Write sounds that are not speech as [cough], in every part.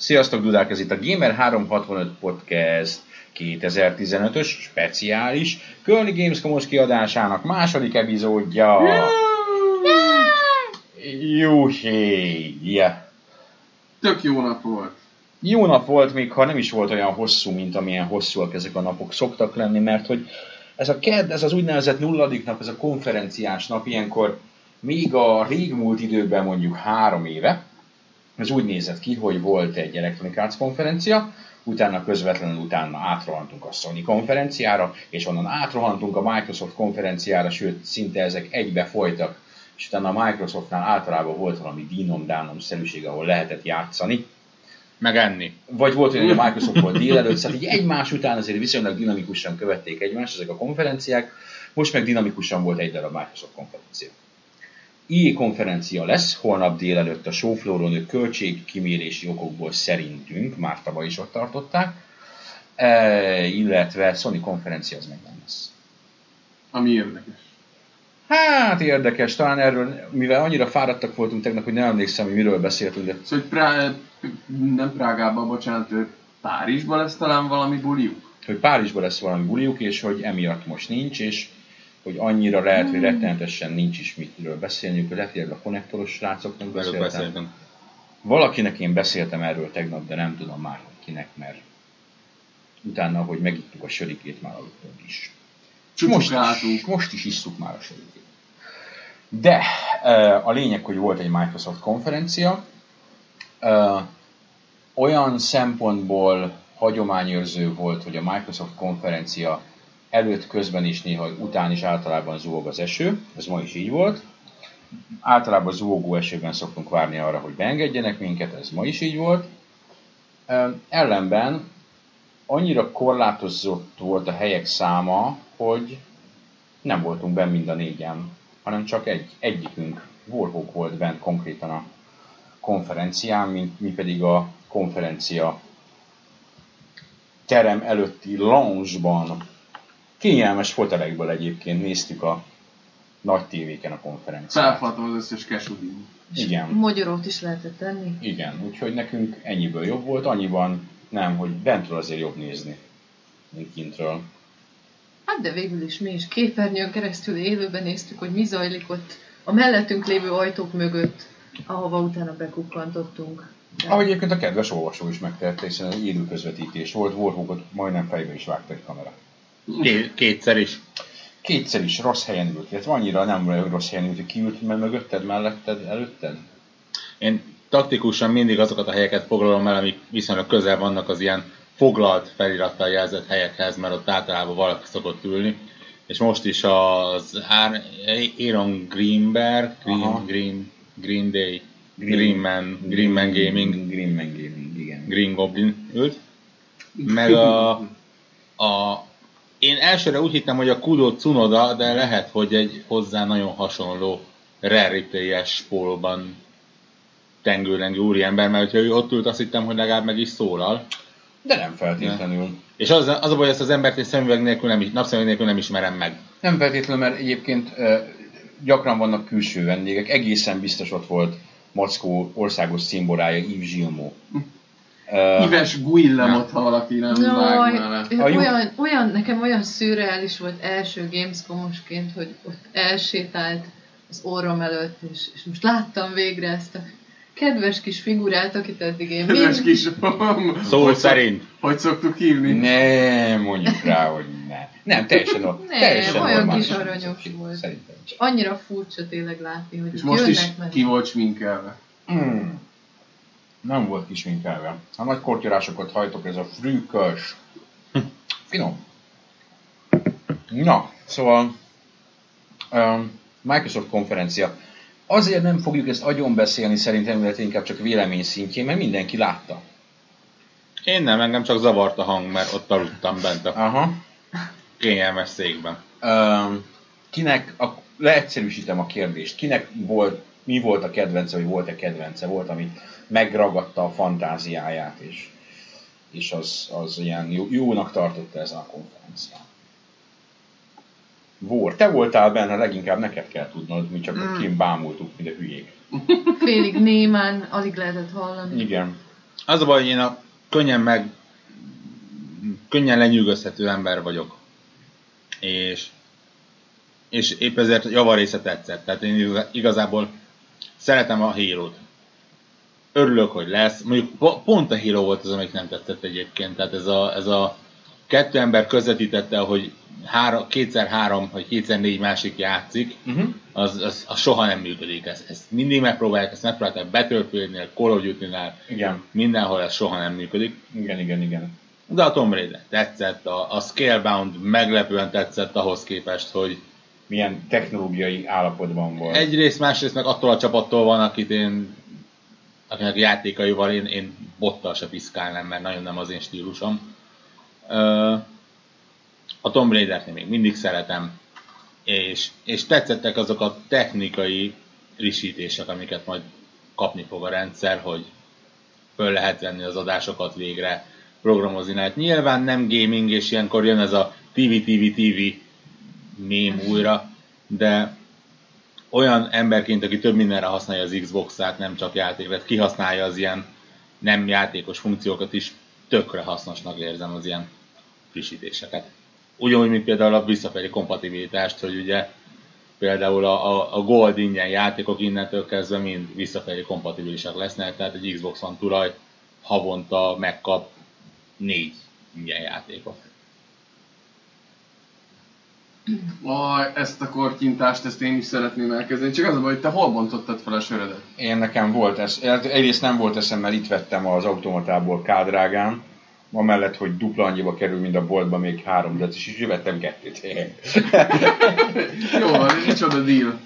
Sziasztok, Dudák, ez itt a Gamer 365 Podcast 2015-ös speciális Kölni Gamescom-os kiadásának második epizódja. Juhé! Yeah. Tök jó nap volt. Jó nap volt, még ha nem is volt olyan hosszú, mint amilyen hosszúak ezek a napok szoktak lenni, mert hogy ez a KED, ez az úgynevezett nulladik nap, ez a konferenciás nap, ilyenkor még a régmúlt időben mondjuk három éve, ez úgy nézett ki, hogy volt egy Electronic Arts konferencia, utána közvetlenül utána átrohantunk a Sony konferenciára, és onnan átrohantunk a Microsoft konferenciára, sőt, szinte ezek egybe folytak, és utána a Microsoftnál általában volt valami dinom-dánom szerűség, ahol lehetett játszani, meg enni. Vagy volt olyan, hogy a Microsoft volt délelőtt, szóval így egymás után azért viszonylag dinamikusan követték egymást ezek a konferenciák, most meg dinamikusan volt egy darab Microsoft konferencia. IE konferencia lesz, holnap délelőtt a showflooron ők költségkimérési okokból szerintünk, már tavaly is ott tartották, e, illetve Sony konferencia az meg nem lesz. Ami érdekes. Hát érdekes, talán erről, mivel annyira fáradtak voltunk tegnap, hogy nem emlékszem, hogy miről beszéltünk, de Szóval hogy Prá... nem Prágában, bocsánat, Párizsban lesz talán valami buliuk? hogy Párizsban lesz valami buliuk, és hogy emiatt most nincs, és hogy annyira lehet, hogy rettenetesen nincs is mitről beszélniük, hogy lehet, hogy erről a konnektoros srácoknak beszéltem. beszéltem. Valakinek én beszéltem erről tegnap, de nem tudom már, hogy kinek, mert utána, hogy megittuk a sörikét, már aludtunk is. Most is, most is isszuk már a sörikét. De a lényeg, hogy volt egy Microsoft konferencia, olyan szempontból hagyományőrző volt, hogy a Microsoft konferencia előtt, közben is néha után is általában zúg az eső, ez ma is így volt. Általában zúgó esőben szoktunk várni arra, hogy beengedjenek minket, ez ma is így volt. Ellenben annyira korlátozott volt a helyek száma, hogy nem voltunk benne mind a négyen, hanem csak egy, egyikünk, Warhawk volt bent konkrétan a konferencián, mint mi pedig a konferencia terem előtti lounge-ban kényelmes fotelekből egyébként néztük a nagy tévéken a konferenciát. Felfaltam az összes kesudin. Igen. Magyarót is lehetett tenni. Igen, úgyhogy nekünk ennyiból jobb volt, annyiban nem, hogy bentről azért jobb nézni, mint kintről. Hát de végül is mi is képernyőn keresztül élőben néztük, hogy mi zajlik ott a mellettünk lévő ajtók mögött, ahova utána bekukkantottunk. De Ahogy egyébként a kedves olvasó is megtehette, hiszen ez élő közvetítés volt, Warhawkot majdnem fejbe is vágta egy kamera. Ké- kétszer is. Kétszer is rossz helyen ült, illetve annyira nem olyan rossz helyen ült, hogy kiült mert mögötted, melletted, előtted. Én taktikusan mindig azokat a helyeket foglalom el, amik viszonylag közel vannak az ilyen foglalt felirattal jelzett helyekhez, mert ott általában valaki szokott ülni. És most is az Ar- Aaron Greenberg, Green, Aha. Green, Green Day, Green Man, Green Man Gaming, Green Man Gaming, igen. Green Goblin ült. Meg a, a én elsőre úgy hittem, hogy a Kudo Tsunoda, de lehet, hogy egy hozzá nagyon hasonló Rare Replay-es pólóban tengőlengő úriember, mert hogyha ő ott ült, azt hittem, hogy legalább meg is szólal. De nem feltétlenül. És az, az a baj, hogy ezt az embert egy szemüveg nélkül nem, napszemüveg nélkül nem ismerem meg. Nem feltétlenül, mert egyébként gyakran vannak külső vendégek. Egészen biztos ott volt Mackó országos szimborája Yves Gilmot. Ives Guillemot, ha valaki nem vágná le. Olyan, olyan, nekem olyan szürreális volt első Gamescomosként, hogy ott elsétált az orrom előtt, és, és most láttam végre ezt a kedves kis figurát, akit eddig én Kedves mind... kis... Szó hogy, szerint. Hogy szoktuk hívni? Ne, mondjuk rá, hogy ne. Nem, teljesen, no- Nem, teljesen olyan normális. kis aranyos volt. Szerintem is. Annyira furcsa tényleg látni, hogy És most is meg. ki volt sminkelve. Hmm. Nem volt kisminkelve. Ha nagy kortyorásokat hajtok, ez a frűkös. Finom. Na, szóval um, Microsoft konferencia. Azért nem fogjuk ezt agyon beszélni szerintem, illetve inkább csak vélemény szintjén, mert mindenki látta. Én nem, engem csak zavart a hang, mert ott aludtam bent a Aha. kényelmes székben. Um, kinek, a, leegyszerűsítem a kérdést, kinek volt, mi volt a kedvence, vagy volt-e kedvence, volt, ami megragadta a fantáziáját, és, és az, az ilyen jó, jónak tartotta ezen a konferencián. Vor, te voltál benne, leginkább neked kell tudnod, mi csak mm. kim bámultuk, mint a hülyék. [laughs] Félig némán, alig lehetett hallani. Igen. Az a baj, hogy én a könnyen meg könnyen lenyűgözhető ember vagyok. És és épp ezért javarésze tetszett. Tehát én igaz- igazából szeretem a hírót. Örülök, hogy lesz. Mondjuk po- pont a híró volt az, amelyik nem tetszett egyébként. Tehát ez a, ez a kettő ember közvetítette, hogy három, kétszer három, vagy kétszer négy másik játszik, Uh-huh. az, az, az soha nem működik. Ezt, ezt mindig megpróbálják, ezt megpróbálták Battlefield-nél, Call of Duty-nál, Igen. mindenhol ez soha nem működik. Igen, igen, igen. De a Tomb Raider tetszett, a, a Scalebound meglepően tetszett ahhoz képest, hogy Milyen technológiai állapotban volt. egyrészt, másrészt meg attól a csapattól van, akit én, akinek játékaival én, én bottal se piszkálnám, mert nagyon nem az én stílusom. A Tomb Raider-t még mindig szeretem, és, és tetszettek azok a technikai frissítések, amiket majd kapni fog a rendszer, hogy föl lehet venni az adásokat végre, programozni lehet. Nyilván nem gaming, és ilyenkor jön ez a TV, TV, TV mém újra, de olyan emberként, aki több mindenre használja az Xbox-át, nem csak játékra, tehát kihasználja az ilyen nem játékos funkciókat is, tökre hasznosnak érzem az ilyen frissítéseket. Ugyanúgy, mint például a visszafelé kompatibilitást, hogy ugye például a, a, a Gold ingyen játékok innentől kezdve mind visszafelé kompatibilisek lesznek, tehát egy Xbox One tulaj havonta megkap négy ingyen játékot. Aj, ezt a kortyintást, ezt én is szeretném elkezdeni. Csak az a baj, hogy te hol bontottad fel a sörödet? Én nekem volt ez, egyrészt nem volt eszem, mert itt vettem az automatából kádrágán, amellett, hogy dupla annyiba kerül, mint a boltban, még három decis is, vettem kettőt. Jó ez micsoda deal.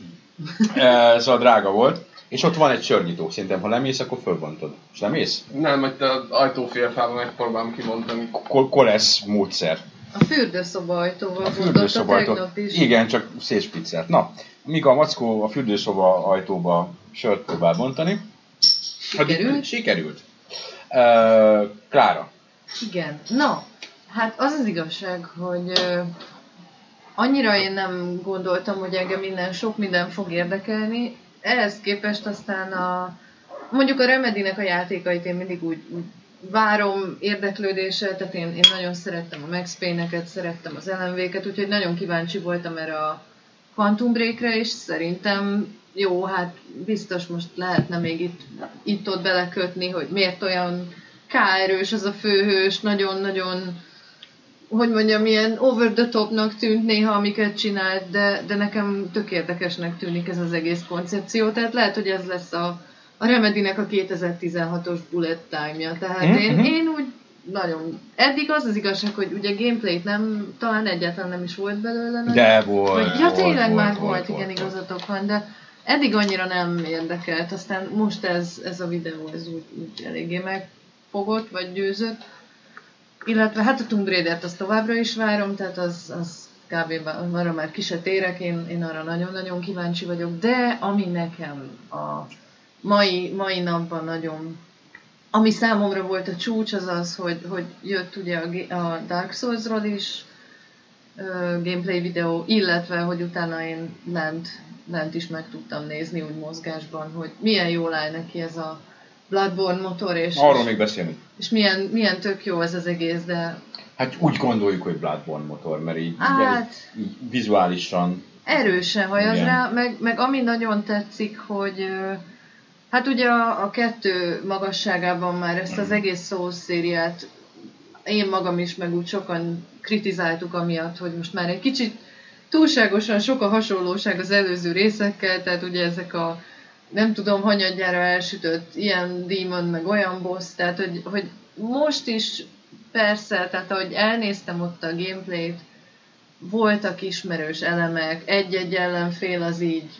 Eh, szóval drága volt. És ott van egy sörnyitó, szerintem ha lemész, akkor fölbontod. És? Nem, majd te az ajtófélfával megpróbálom kimondani. Ko- Kolesz módszer. A fürdőszoba ajtóval A fürdőszoba tegnap is. Igen, csak szétspiccelt. Na, míg a mackó a fürdőszoba ajtóba sört próbál bontani. addig- Sikerült? Sikerült. Uh, Klára. Igen. Na, hát az az igazság, hogy ö, annyira én nem gondoltam, hogy engem minden, sok minden fog érdekelni. Ehhez képest aztán a, mondjuk a Remedinek a játékait én mindig úgy, úgy várom érdeklődéssel, tehát én, én nagyon szerettem a Max Payne-eket, szerettem az LMV-ket, úgyhogy nagyon kíváncsi voltam erre a Quantum Break-re, és szerintem jó, hát biztos most lehetne még itt, itt-ott belekötni, hogy miért olyan K-erős az a főhős, nagyon-nagyon hogy mondjam, ilyen over the topnak tűnt néha, amiket csinált, de, de nekem tök érdekesnek tűnik ez az egész koncepció, tehát lehet, hogy ez lesz a, a Remedinek a 2016-os bullet time-ja, tehát Mhm, én, mhm. én úgy nagyon, eddig az az igazság, hogy ugye gameplayt nem, talán egyáltalán nem is volt belőle. nagyon. De volt. Vagy, ja, volt, tényleg volt, már volt, volt, volt, igen, volt. igazatok van, de eddig annyira nem érdekelt, aztán most ez, ez a videó, ez úgy, úgy eléggé megfogott, vagy győzött. Illetve hát a Tomb Raider-t azt továbbra is várom, tehát az, az kb. arra már ki se térek, én, én arra nagyon-nagyon kíváncsi vagyok, de ami nekem a mai, mai napban nagyon ami számomra volt a csúcs, az az, hogy, hogy jött ugye a, a Dark Souls-ról is ö, gameplay videó, illetve, hogy utána én lent, lent is meg tudtam nézni úgy mozgásban, hogy milyen jól áll neki ez a Bloodborne motor, és, Arról még beszélni. és milyen, milyen tök jó ez az egész, de Hát úgy gondoljuk, hogy Bloodborne motor, mert így, Hát. így, így vizuálisan erősen hajaz rá, meg, meg ami nagyon tetszik, hogy ö, hát ugye a, a kettő magasságában már ezt az egész Souls szériát én magam is, meg úgy sokan kritizáltuk amiatt, hogy most már egy kicsit túlságosan sok a hasonlóság az előző részekkel, tehát ugye ezek a nem tudom, hanyadjára elsütött ilyen demon, meg olyan boss, tehát hogy, hogy most is persze, tehát ahogy elnéztem ott a gameplayt, voltak ismerős elemek, egy-egy ellenfél az így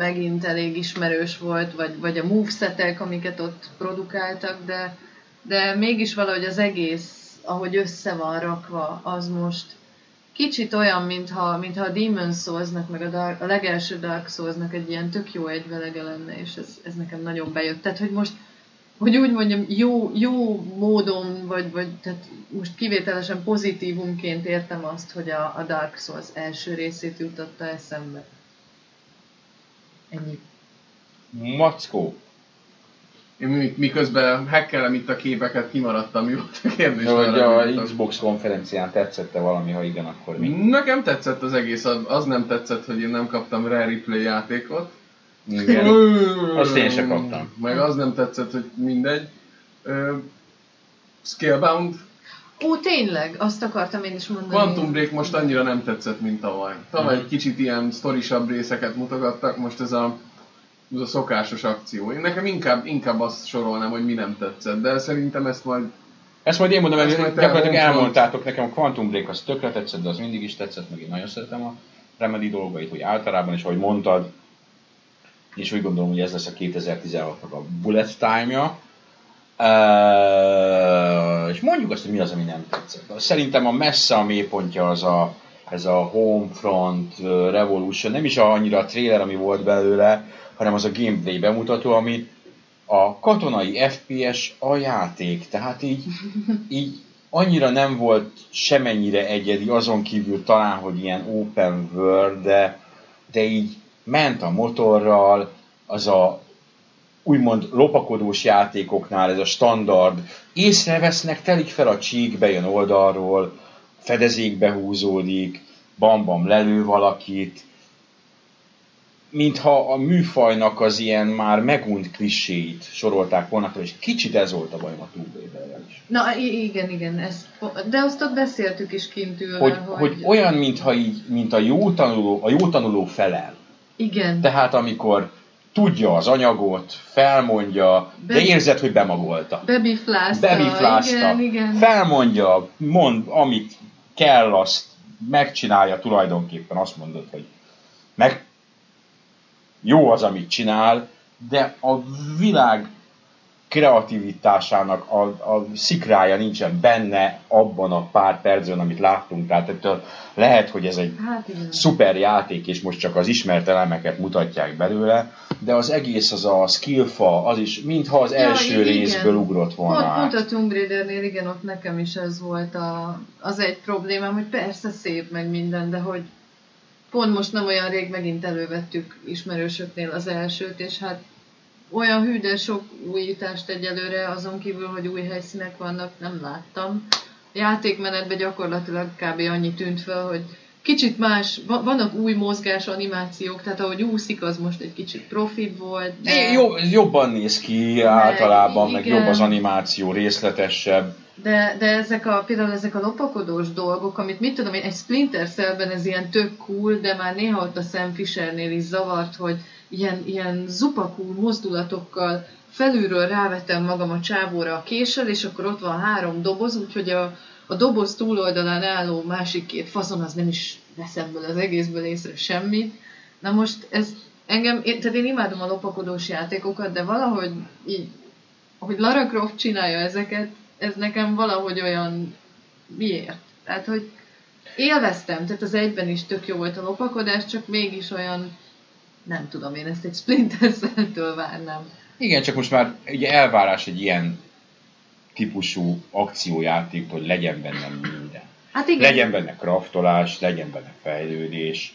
megint elég ismerős volt, vagy, vagy a movesetek, amiket ott produkáltak, de, de mégis valahogy az egész, ahogy össze van rakva, az most kicsit olyan, mintha, mintha a Demon Souls-nak, meg a, Dark, a legelső Dark Souls-nak egy ilyen tök jó egyvelege lenne, és ez, ez nekem nagyon bejött. Tehát, hogy most hogy úgy mondjam, jó, jó módon, vagy, vagy tehát most kivételesen pozitívumként értem azt, hogy a, a Dark Souls első részét jutotta eszembe. Ennyi. Mackó. Én mi- miközben hackelem itt a képeket, kimaradtam, mi volt a kérdés? Hogy a. Xbox konferencián tetszette valami, ha igen, akkor mi? Nekem tetszett az egész, az nem tetszett, hogy én nem kaptam Rare Replay játékot. Igen. Azt én sem kaptam. Meg az nem tetszett, hogy mindegy. Scalebound, Ó, tényleg, azt akartam én is mondani. Quantum Break most annyira nem tetszett, mint tavaly. Tavaly egy kicsit ilyen sztorisabb részeket mutogattak, most ez a, ez a szokásos akció. Én nekem inkább, inkább azt sorolnám, hogy mi nem tetszett, de szerintem ezt majd Ezt majd én mondom, Ezt mert majd gyakorlatilag elmondtátok nekem, a Quantum Break az tökre tetszett, de az mindig is tetszett, meg én nagyon szeretem a Remedy dolgait, hogy általában, és ahogy mondtad, és úgy gondolom, hogy ez lesz a 2016-nak a bullet time-ja. Uh, és mondjuk azt, hogy mi az, ami nem tetszett. Szerintem a messze a mélypontja az a, ez a Homefront Revolution, nem is annyira a trailer, ami volt belőle, hanem az a gameplay bemutató, ami a katonai FPS a játék. Tehát így, így annyira nem volt semennyire egyedi, azon kívül talán, hogy ilyen open world, de, de így ment a motorral, az a úgymond lopakodós játékoknál ez a standard, észrevesznek, telik fel a csík, bejön oldalról, fedezékbe húzódik, bam-bam lelő valakit, mintha a műfajnak az ilyen már megunt kliséit sorolták volna fel, és kicsit ez volt a bajom a Raiderrel is. Na igen, igen, ezt, de azt ott beszéltük is kint ülve, Hogy, hogy olyan, mintha így, mint a jó tanuló, a jó tanuló felel. Igen, Tehát amikor tudja az anyagot, felmondja, de Be- érzed, hogy bemagolta. bebiflázta, Bebiflázta, igen, igen. felmondja, mond, amit kell, azt megcsinálja tulajdonképpen, azt mondod, hogy meg jó az, amit csinál, de a világ kreativitásának a, a szikrája nincsen benne abban a pár percben, amit láttunk. Tehát ettől lehet, hogy ez egy Hát igen. szuper játék, és most csak az ismert elemeket mutatják belőle, de az egész az a skillfa, az is, mintha az Ja, első igen. részből ugrott volna Pont, át. pont a Tomb Raidernél, igen, ott nekem is ez volt a, az egy problémám, hogy persze szép meg minden, de hogy pont most nem olyan rég megint elővettük ismerősöknél az elsőt, és hát olyan hű, de sok újítást egyelőre, azon kívül, hogy új helyszínek vannak, nem láttam. A játékmenetben gyakorlatilag kb. annyi tűnt fel, hogy kicsit más, va- vannak új mozgás animációk, tehát ahogy úszik, az most egy kicsit profibb volt. É, Jó, jobban néz ki általában, meg igen. jobb az animáció, részletesebb. De, de ezek a, például ezek a lopakodós dolgok, amit mit tudom én, egy Splinter Cellben ez ilyen tök cool, de már néha ott a Sam Fishernél is zavart, hogy ilyen, ilyen zupakú mozdulatokkal felülről rávetem magam a csávóra a késsel, és akkor ott van három doboz, úgyhogy a, a doboz túloldalán álló másik két fazon az nem is vesz ebből az egészből észre semmit. Na most ez engem, tehát én imádom a lopakodós játékokat, de valahogy így, hogy Lara Croft csinálja ezeket, ez nekem valahogy olyan miért? Tehát, hogy élveztem, tehát az egyben is tök jó volt a lopakodás, csak mégis olyan, nem tudom, én ezt egy Splinter Cell-től várnám. Igen, csak most már ugye elvárás egy ilyen típusú akciójáték, hogy legyen benne minden. Hát igen. Legyen benne kraftolás, legyen benne fejlődés,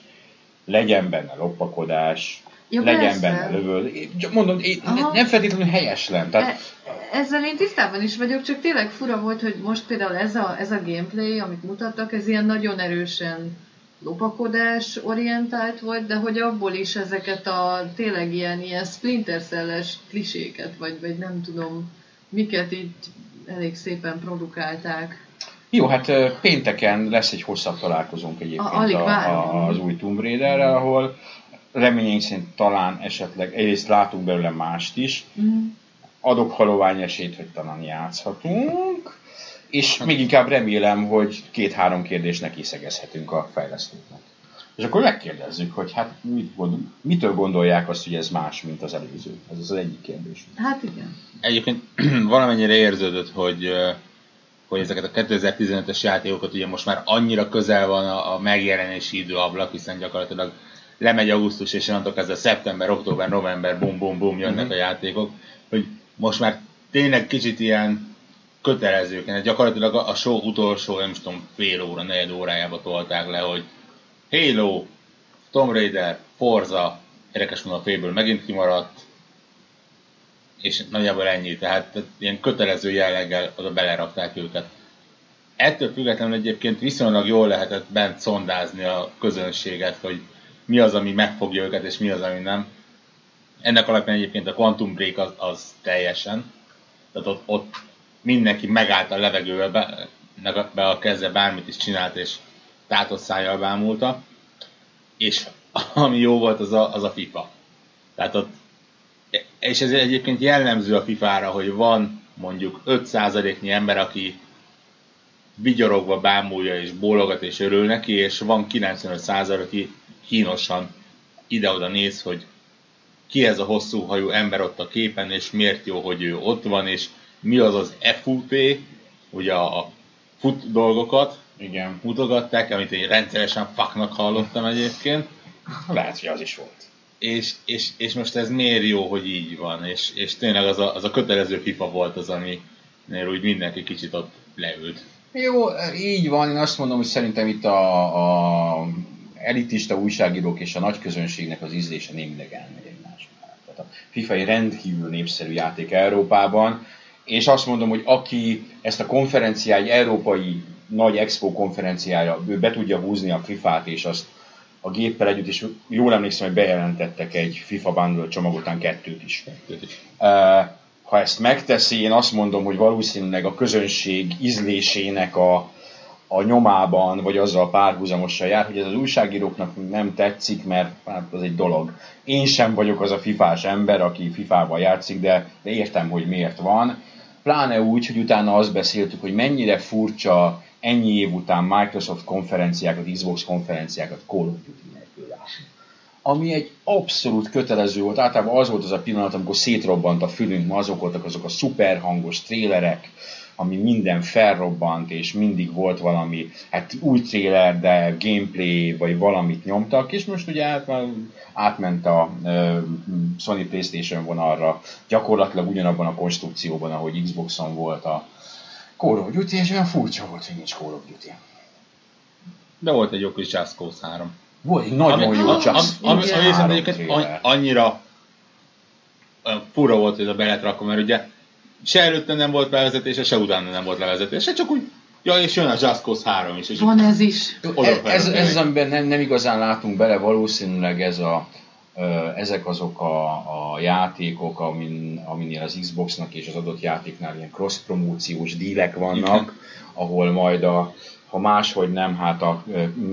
legyen benne lopakodás, Ja, legyen persze. benne csak Mondom, én Aha. nem feltétlenül helyeslem. Tehát E- ezzel én tisztában is vagyok, csak tényleg fura volt, hogy most például ez a, ez a gameplay, amit mutattak, ez ilyen nagyon erősen lopakodás orientált volt, de hogy abból is ezeket a tényleg ilyen, ilyen Splinter Cell-es kliséket, vagy, vagy nem tudom, miket itt elég szépen produkálták. Jó, hát pénteken lesz egy hosszabb találkozónk egyébként A- a, az új Tomb Raiderrel, ahol reményeink szerint talán esetleg egyrészt látunk belőle mást is, Mm. adok halovány esélyt, hogy talán játszhatunk, és még inkább remélem, hogy két-három kérdésnek iszegezhetünk a fejlesztőknek. És akkor megkérdezzük, hogy hát mit gondol, mitől gondolják azt, hogy ez más, mint az előző. Ez az egyik kérdés. Hát igen. Egyébként [clears throat] valamennyire érződött, hogy, hogy ezeket a 2015-es játékokat ugye most már annyira közel van a, a megjelenési időablak, hiszen gyakorlatilag lemegy augusztus, és onnantól kezdve szeptember, október, november, bum bum bum jönnek Mhm. a játékok, hogy most már tényleg kicsit ilyen kötelezők. Hát gyakorlatilag a, a show utolsó, nem tudom, fél óra, negyed órájába tolták le, hogy Halo, Tomb Raider, Forza, érdekes módon a félből megint kimaradt, és nagyjából ennyi, tehát ilyen kötelező jelleggel oda belerakták őket. Ettől függetlenül egyébként viszonylag jól lehetett bent szondázni a közönséget, hogy mi az, ami megfogja őket, és mi az, ami nem. Ennek alapján egyébként a Quantum Break az, az teljesen. Tehát ott, ott mindenki megállt a levegőbe, be, be a kezze bármit is csinált, és tátott szájjal bámulta. És [laughs] ami jó volt, az a, az a FIFA. Tehát ott, és ez egyébként jellemző a FIFA-ra, hogy van mondjuk 5%-nyi ember, aki vigyorogva bámulja és bólogat és örül neki, és van 95% aki kínosan ide-oda néz, hogy ki ez a hosszú hajú ember ott a képen, és miért jó, hogy ő ott van, és mi az az FUP, ugye a fut dolgokat Igen. mutogatták, amit én rendszeresen faknak hallottam egyébként, Lehet, hogy az is volt. és, és, és most ez miért jó, hogy így van, és, és tényleg az a, az a kötelező FIFA volt az, ami úgy mindenki kicsit ott leült. Jó, így van, én azt mondom, hogy szerintem itt a, a elitista újságírók és a nagy közönségnek az ízlése némileg elmegy egymás mellett. Tehát a FIFA egy rendkívül népszerű játék Európában, és azt mondom, hogy aki ezt a konferenciá, egy európai nagy expo konferenciája, ő be tudja húzni a FIFA-t, és azt a géppel együtt, és jól emlékszem, hogy bejelentettek egy FIFA Bundle csomagotán kettőt is. Kettőt is. Ha ezt megteszi, én azt mondom, hogy valószínűleg a közönség ízlésének a, a nyomában, vagy azzal párhuzamosan jár, hogy ez az újságíróknak nem tetszik, mert hát az egy dolog. Én sem vagyok az a fifás ember, aki fifával játszik, de, de értem, hogy miért van. Pláne úgy, hogy utána azt beszéltük, hogy mennyire furcsa ennyi év után Microsoft konferenciákat, Xbox konferenciákat Call of Duty nélkül ami egy abszolút kötelező volt. Általában az volt az a pillanat, amikor szétrobbant a fülünk, ma azok voltak azok a szuperhangos trélerek, ami minden felrobbant, és mindig volt valami, hát új tréler, de gameplay, vagy valamit nyomtak, és most ugye át, átment a uh, Sony Playstation vonalra, gyakorlatilag ugyanabban a konstrukcióban, ahogy Xboxon volt a Call of Duty, és olyan furcsa volt, hogy nincs Call of Duty. De volt egy jó kis Just Cause 3. Volt egy nagyon Ami- jó ami- Just ami- ami Cause viszont 3 egyébként trailer. an- annyira fura volt, hogy a beletrakva, mert ugye se előtte nem volt levezetése, se utána nem volt levezetése, csak úgy, ja, és jön a Just Cause 3 is. És Van ez is. Oda Ez, ez, az, amiben nem, nem igazán látunk bele, valószínűleg ez a, ezek azok a, a játékok, amin, aminél az Xboxnak és az adott játéknál ilyen cross-promóciós dílek vannak, Igen. ahol majd a, ha máshogy nem, hát a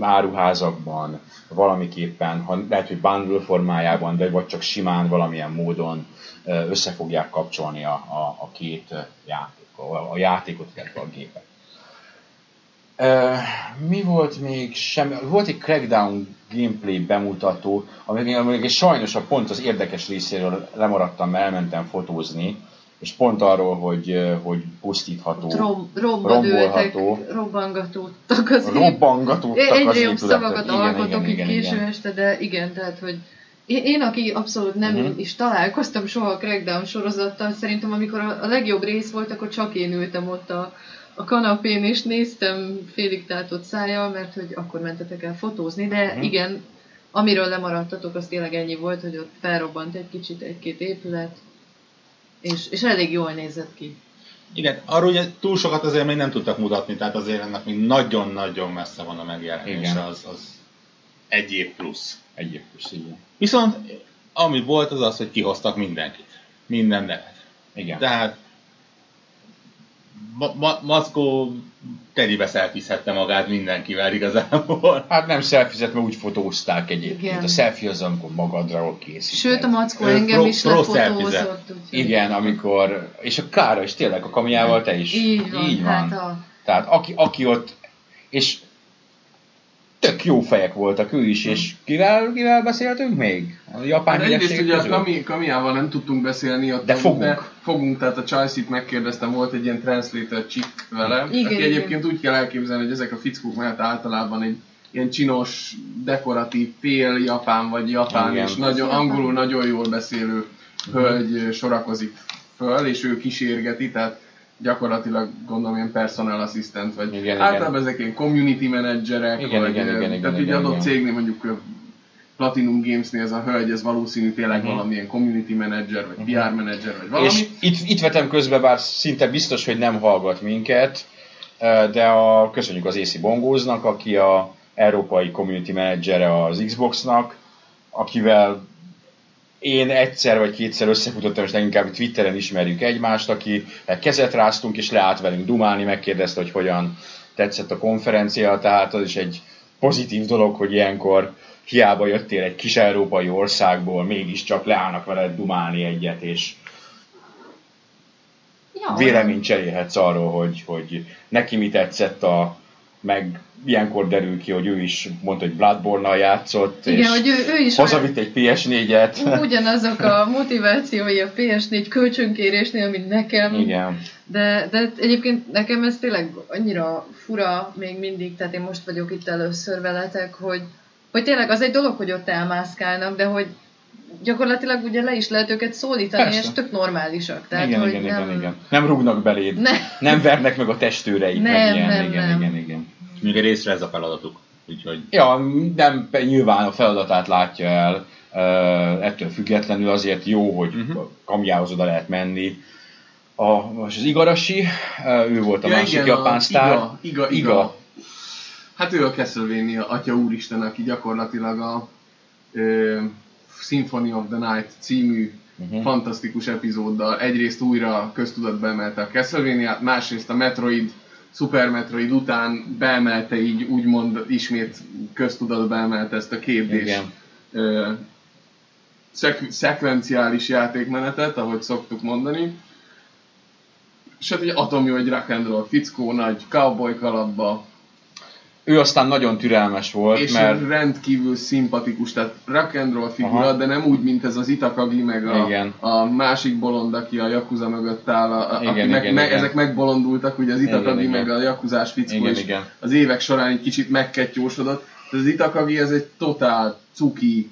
áruházakban valamiképpen, ha lehet, hogy bundle formájában, de vagy csak simán valamilyen módon össze fogják kapcsolni a, a, a két ö, játék, a, játékot, illetve a gépet. Mi volt még sem, volt egy Crackdown gameplay bemutató, ami még sajnos a pont az érdekes részéről lemaradtam, mert elmentem fotózni, és pont arról, hogy, hogy pusztítható, Rom, Rombolható. robbangatódtak az robbangatódtak az Egyre jobb szavakat alkotok így késő este, de igen, tehát, hogy én, én aki abszolút nem uh-huh. is találkoztam soha a Crackdown sorozattal, szerintem amikor a, a legjobb rész volt, akkor csak én ültem ott a, a kanapén, és néztem félig tátott szájjal, mert hogy akkor mentetek el fotózni, de uh-huh. igen, amiről lemaradtatok, az tényleg ennyi volt, hogy ott felrobbant egy kicsit egy-két épület, és, és elég jól nézett ki. Igen, arról ugye túl sokat azért még nem tudtak mutatni, tehát azért ennek még nagyon-nagyon messze van a megjelenése, az, az egy év plusz. Egy év plusz, igen. Viszont ami volt az az, hogy kihoztak mindenkit. Minden nevet. Igen. Tehát ma- ma- Maszkó telibe szelfizhette magát mindenkivel igazából. [laughs] Hát nem szelfizet, mert úgy fotózták egyébként. Igen. A selfie az, amikor magadra készíted. Sőt, a mackó engem pro- is pro lefotózott. Igen, amikor... És a Kára is tényleg, a kamiával te is. Így van, Így van. hát a... Tehát aki, aki ott... És tök jó fejek voltak ő is, és kivel, kivel beszéltünk még? A japán Hát egyrészt ugye a közül? Kami, Kamiával nem tudtunk beszélni, ott De fogunk. fogunk, tehát a Chelsea-t megkérdeztem, volt egy ilyen translator chick vele, Igen, aki igen. egyébként úgy kell elképzelni, hogy ezek a fickók mellett általában egy ilyen csinos, dekoratív, fél japán vagy japán, Igen. és nagyon, Japán. angolul nagyon jól beszélő hölgy sorakozik föl, és ő kísérgeti, tehát gyakorlatilag gondolom ilyen personal assistant, vagy Igen, általában ezek ilyen community managerek, Igen, vagy igen, igen, igen, tehát igen, egy adott igen. cégnél mondjuk Platinum Gamesnél ez a hölgy, ez valószínű tényleg Mhm. valamilyen community manager, vagy PR manager, vagy valami. És itt, itt vetem közbe, bár szinte biztos, hogy nem hallgat minket, de a, köszönjük az AC Bongóznak, aki a európai community managere az Xboxnak, akivel én egyszer vagy kétszer összefutottam, és leginkább Twitteren ismerjük egymást, aki kezet ráztunk, és leállt velünk dumálni, megkérdezte, hogy hogyan tetszett a konferencia, tehát az is egy pozitív dolog, hogy ilyenkor hiába jöttél egy kis európai országból, mégiscsak leállnak veled dumálni egyet, és Ja, véleményt cserélhetsz arról, hogy, hogy neki mi tetszett a meg ilyenkor derül ki, hogy ő is mondta, hogy Bloodborne-nal játszott, Igen, és hogy ő, ő is hazavitt egy PS4-et. ugyanazok a motivációi a PS4 kölcsönkérésnél, mint nekem. Igen. De, de egyébként nekem ez tényleg annyira fura még mindig, tehát én most vagyok itt először veletek, hogy, hogy tényleg az egy dolog, hogy ott elmászkálnak, de hogy gyakorlatilag ugye le is lehet őket szólítani, Persze. és tök normálisak. Tehát, igen, hogy igen, nem, igen, igen. Nem rúgnak beléd. Ne. Nem vernek meg a testőreit. Nem, meg ilyen. nem, igen, nem. igen, igen. Még egy részre ez a feladatuk. Úgyhogy Ja, nem, nyilván a feladatát látja el, uh, ettől függetlenül azért jó, hogy uh-huh. kamjához oda lehet menni. A, most az Igarashi, uh, ő volt a ja, másik japán sztár. Iga, Iga, Iga. Iga. Hát ő a Castlevania Atya Úristen, aki gyakorlatilag a ö, Symphony of the Night című Mhm. fantasztikus epizóddal egyrészt újra köztudatba emelte a Castlevania-t, másrészt a Metroid, Super Metroid után beemelte így úgymond ismét köztudatba emelte ezt a kérdés. Igen. Ö, szek- szekvenciális játékmenetet, ahogy szoktuk mondani. És hát egy atomjó, egy rock and roll fickó, nagy cowboy kalapba, Ő aztán nagyon türelmes volt, és mert rendkívül szimpatikus, tehát rock and roll figura, Aha. de nem úgy, mint ez az Itakagi, meg a, Igen. a másik bolond, aki a Yakuza mögött áll, a, Igen, aki meg, igen, meg, igen. ezek megbolondultak, ugye az Itakagi, Igen, meg igen. a Yakuzás fickó Igen, is igen. az évek során egy kicsit megkettyósodott. De az Itakagi ez egy totál cuki,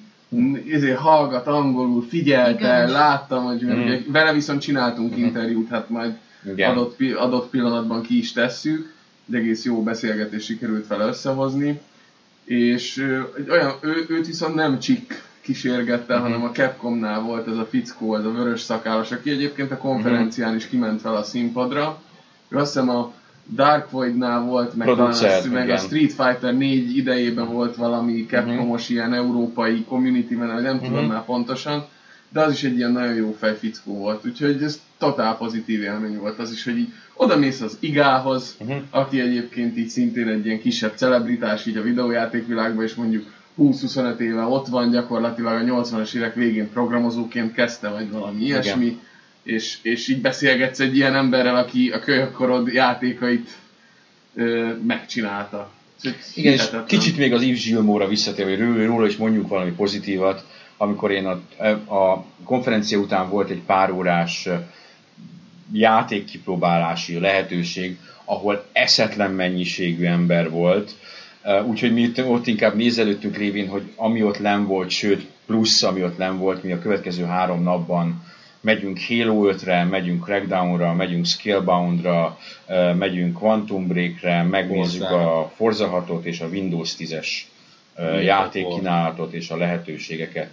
ezért hallgat angolul, figyelte, Igen. láttam, hogy ugye, vele viszont csináltunk interjút, hát majd Igen. adott, adott pillanatban ki is tesszük, egy egész jó beszélgetés sikerült vele összehozni, és egy olyan, ő, őt viszont nem csik kísérgette, Mhm. hanem a Capcomnál volt ez a fickó, ez a vörös szakállas, aki egyébként a konferencián is kiment fel a színpadra. Ő azt hiszem a Dark Void-nál volt, meg, Producer, a, meg a. Street Fighter 4 idejében volt valami Capcomos ilyen európai community men, nem tudom Mhm. már pontosan, de az is egy ilyen nagyon jó fej fickó volt, úgyhogy ez totál pozitív élmény volt az is, hogy így oda mész az igához, Mhm. aki egyébként így szintén egy ilyen kisebb celebritás így a videójátékvilágban, és mondjuk 20-25 éve ott van, gyakorlatilag a 80-as évek végén programozóként kezdte, vagy valami ilyesmi, és, és így beszélgetsz egy ilyen emberrel, aki a kölyökkorod játékait ö, megcsinálta. Igen, és kicsit még az Yves Gilmore-ra visszatérve, hogy ró- róla is mondjuk valami pozitívat, amikor én a, a konferencia után volt egy pár órás játékkipróbálási lehetőség, ahol eszetlen mennyiségű ember volt, úgyhogy mi ott inkább nézelődtünk révén, hogy ami ott len volt, sőt plusz ami ott len volt, mi a következő három napban megyünk Halo 5-re, megyünk Crackdown-ra, megyünk Scalebound-ra, megyünk Quantum Break-re, megnézzük Forza-ra. a Forza 6-ot és a Windows 10-es ö, Gears of játékkínálatot és a lehetőségeket.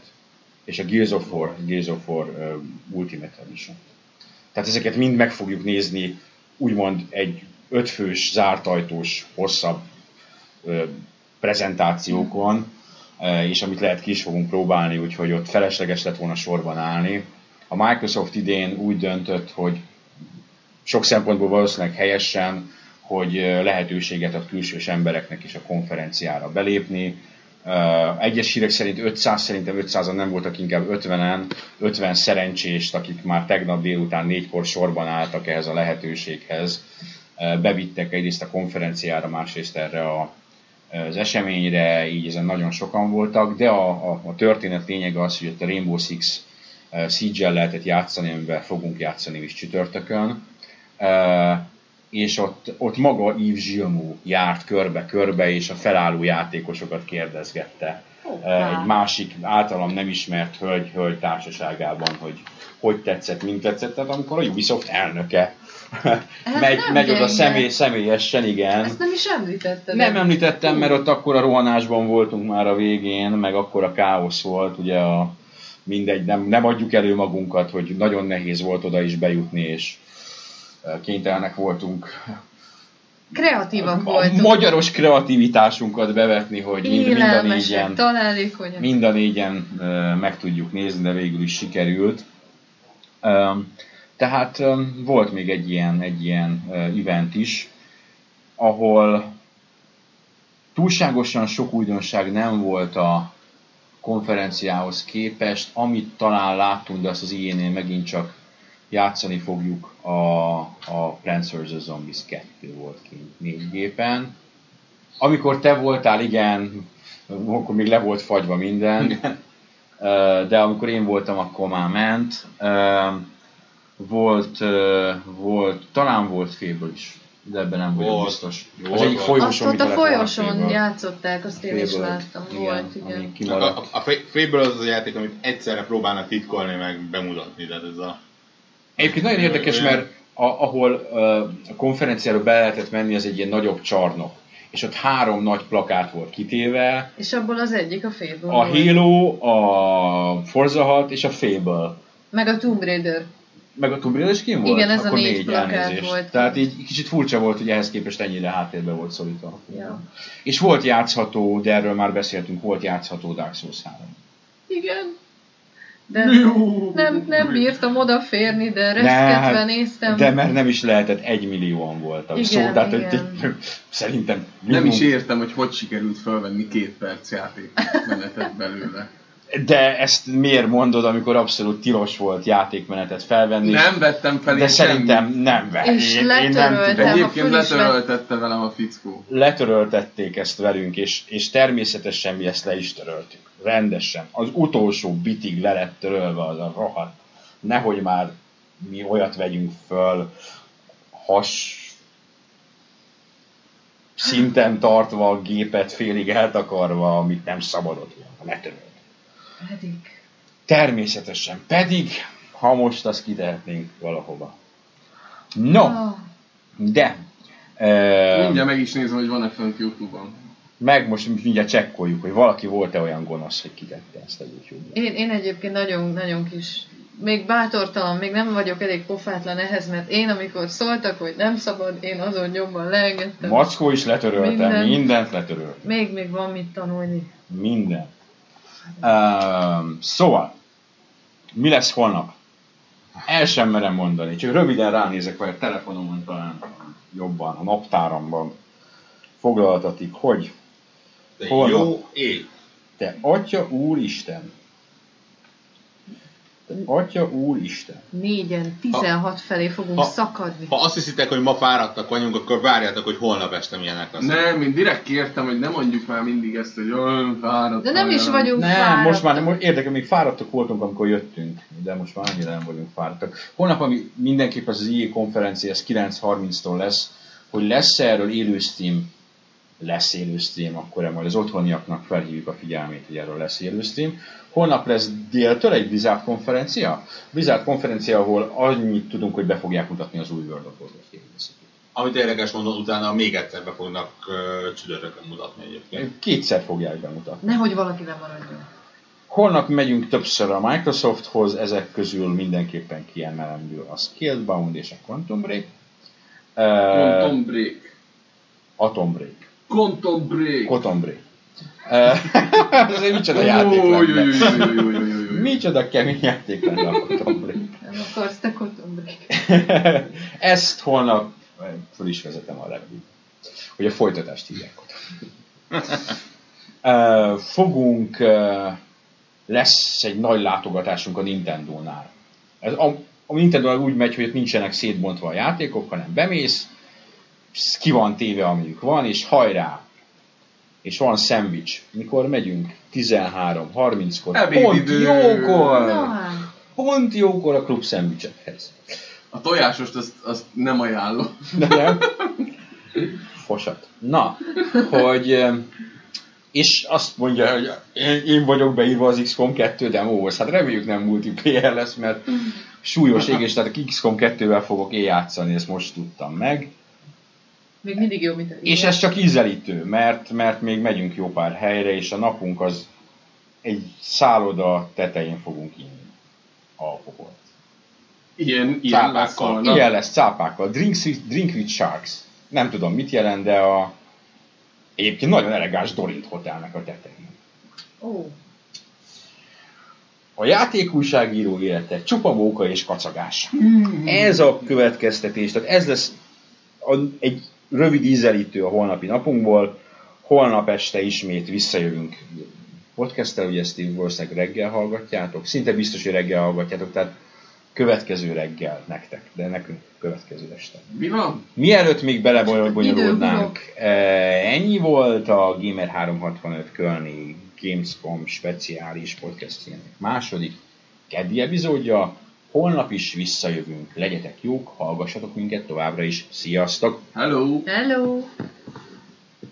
És a Gears of War, Gears of War Ultimate Edition. Tehát ezeket mind meg fogjuk nézni, úgymond egy ötfős, zártajtós, hosszabb ö, prezentációkon, ö, és amit lehet ki is fogunk próbálni, úgyhogy ott felesleges lett volna sorban állni. A Microsoft idén úgy döntött, hogy sok szempontból valószínűleg helyesen, hogy lehetőséget ad külsős embereknek is a konferenciára belépni. Egyes hírek szerint 500, szerintem 500-an nem voltak, inkább 50-en, 50 szerencsést, akik már tegnap délután négykor sorban álltak ehhez a lehetőséghez. Bevittek egyrészt a konferenciára, másrészt erre a, az eseményre, így ezen nagyon sokan voltak, de a, a, a történet lényege az, hogy a Rainbow Six uh, Siege-el lehetett játszani, amivel fogunk játszani is csütörtökön. És ott, ott maga Yves Gilmou járt körbe-körbe, és a felálló játékosokat kérdezgette. Hoppá. Egy másik általam nem ismert hölgy, hölgy társaságában, hogy hogy tetszett, mint tetszett. Tehát amikor a Ubisoft elnöke [laughs] megy, nem megy oda személy, személyesen, igen. Ezt nem is említetted. Nem említettem, mert ott akkor a rohanásban voltunk már a végén, meg akkor a káosz volt, ugye a mindegy, nem, nem adjuk elő magunkat, hogy nagyon nehéz volt oda is bejutni, és kénytelenek voltunk Kreatívak a voltunk. magyaros kreativitásunkat bevetni, hogy mind, mind a négyen, találékonyak. mind a négyen meg tudjuk nézni, de végül is sikerült. Tehát volt még egy ilyen, egy ilyen event is, ahol túlságosan sok újdonság nem volt a konferenciához képest, amit talán láttunk, de azt az ilyenél megint csak játszani fogjuk, a, a Plants vs. Zombies 2 volt kint négy gépen. Amikor te voltál, igen, akkor még le volt fagyva minden, Ö, de amikor én voltam, akkor már ment. Volt, volt, talán volt Fable is, de ebben nem vagyok Volt. biztos. Volt, Az egyik folyosón, Azt ott a folyosón játszották, azt én is láttam. Volt, igen. A, a, a Fable az az a játék, amit egyszerre próbálnak titkolni, meg bemutatni, tehát ez a... Egyébként nagyon érdekes, mert a, ahol uh, a konferenciára be lehetett menni, az egy ilyen nagyobb csarnok. És ott három nagy plakát volt kitéve. És abból az egyik a Fable A. Halo, a Forza 6 és a Fable. Meg a Tomb Raider. Meg a Tomb Raider is kim volt? Igen, ez a Akkor négy plakát elnézést. volt. Tehát így kicsit furcsa volt, hogy ehhez képest ennyire háttérbe volt szorítva. Ja. És volt játszható, de erről már beszéltünk, volt játszható Dark Souls 3. Igen. De nem, nem bírtam odaférni, de reszketve néztem. De mert nem is lehetett, egy millióan voltak. Igen, szó, tehát, hogy igen. [laughs] szerintem Nem minimum- is értem, hogy hogy sikerült felvenni két perc játékmenetet belőle. De ezt miért mondod, amikor abszolút tilos volt játékmenetet felvenni? Nem vettem fel de én szerintem semmit. nem vett. És én, én nem letöröltem. tudom. ha Egyébként letöröltette velem a fickó. Letöröltették ezt velünk, és, és természetesen mi ezt le is töröltük. Rendesen. Az utolsó bitig le lett törölve az a rohadt. Nehogy már mi olyat vegyünk föl, has szinten tartva a gépet félig eltakarva, amit nem szabadott volna letörölni. Pedig. Természetesen. Pedig, ha most azt kitehetnénk valahova. No, Ah, de e, Mindjárt meg is nézem, hogy van-e fönt Youtube-on. meg most mindjárt csekkoljuk, hogy valaki volt-e olyan gonosz, hogy kitette ezt a YouTube-ra. én, én egyébként nagyon, nagyon kis még bátortalan, még nem vagyok elég pofátlan ehhez, mert én amikor szóltak, hogy nem szabad, én azon nyomban leengedtem. Mackó is letöröltem, Minden. mindent letöröltem. Még, még van mit tanulni. Minden. Um, szóval, mi lesz holnap? El sem merem mondani, csak röviden ránézek, vagy a telefonomon talán jobban, a naptáramban foglaltatik, hogy De Holnap. jó ég. te Atya Úristen, te Atya Úristen, Négyen, 16 felé fogunk ha- szakadni. Ha azt hiszitek, hogy ma fáradtak vagyunk, akkor várjátok, hogy holnap este milyenek lesznek. Nem, én direkt kértem, hogy ne mondjuk már mindig ezt, hogy olyan fáradt. De nem is vagyunk Nem, fáradtak. most már nem, érdekel, még fáradtak voltunk, amikor jöttünk, de most már annyira nem vagyunk fáradtak. Holnap, ami mindenképp az IE konferencia, ez 9.30-tól lesz, hogy lesz erről élő stream, lesz élő stream, akkor majd az otthoniaknak felhívjuk a figyelmét, hogy erről lesz élő stream. Holnap lesz déltől egy Blizzard konferencia. Blizzard konferencia, ahol annyit tudunk, hogy be fogják mutatni az új World of Warcraft. Amit érdekes mondom, utána még egyszer be fognak uh, csütörtökön mutatni egyébként. Kétszer fogják bemutatni. Nehogy valaki nem maradjon. Holnap megyünk többször a Microsofthoz, ezek közül mindenképpen kiemelendő a Scalebound és a Quantum Break. Uh, Quantum Break. Atom Break. Quantum Break. Uh, ez egy micsoda játék lenne. Micsoda kemény játék lenne a Break. Nem akarsz te kotombrik. [laughs] Ezt holnap eh, föl is vezetem a review. Hogy a folytatást hívják. Uh, fogunk, uh, lesz egy nagy látogatásunk a Nintendo-nál. Ez a, a nintendo úgy megy, hogy ott nincsenek szétbontva a játékok, hanem bemész, ki van téve, amelyik van, és hajrá! És van szendvics. Mikor megyünk? 13.30-kor. Pont Ebédidő. jókor! Na hát. Pont jókor a klub szendvicsekhez. A tojásost azt, azt nem ajánlom. De nem? Fosat. Na, hogy... És azt mondja, hogy én, én vagyok beírva az XCOM 2 demóhoz. Hát reméljük nem multiplayer lesz, mert súlyos égés, tehát a XCOM 2-vel fogok én játszani, ezt most tudtam meg. Még mindig jó, mint a És ez csak ízelítő, mert, mert még megyünk jó pár helyre, és a napunk az egy szálloda tetején fogunk inni a popolt. Ilyen, ilyen lesz Cápákkal. holnap. Ilyen lesz, cápákkal. Drink, with- drink with sharks. Nem tudom mit jelent, de a egyébként nagyon elegáns Dorint hotelnek a tetején. Ó, A játékújságíró élete csupa móka és kacagás. Ez a következtetés, tehát ez lesz a, egy rövid ízelítő a holnapi napunkból. Holnap este ismét visszajövünk podcasttel, ugye ezt valószínűleg reggel hallgatjátok, szinte biztos, hogy reggel hallgatjátok, tehát következő reggel nektek, de nekünk következő este. Mi van? Mielőtt még belebonyolódnánk, eh, ennyi volt a Gamer 365 Kölni Gamescom speciális podcastjének második keddi epizódja. Holnap is visszajövünk, legyetek jók, hallgassatok minket továbbra is. Sziasztok! Hello! hello!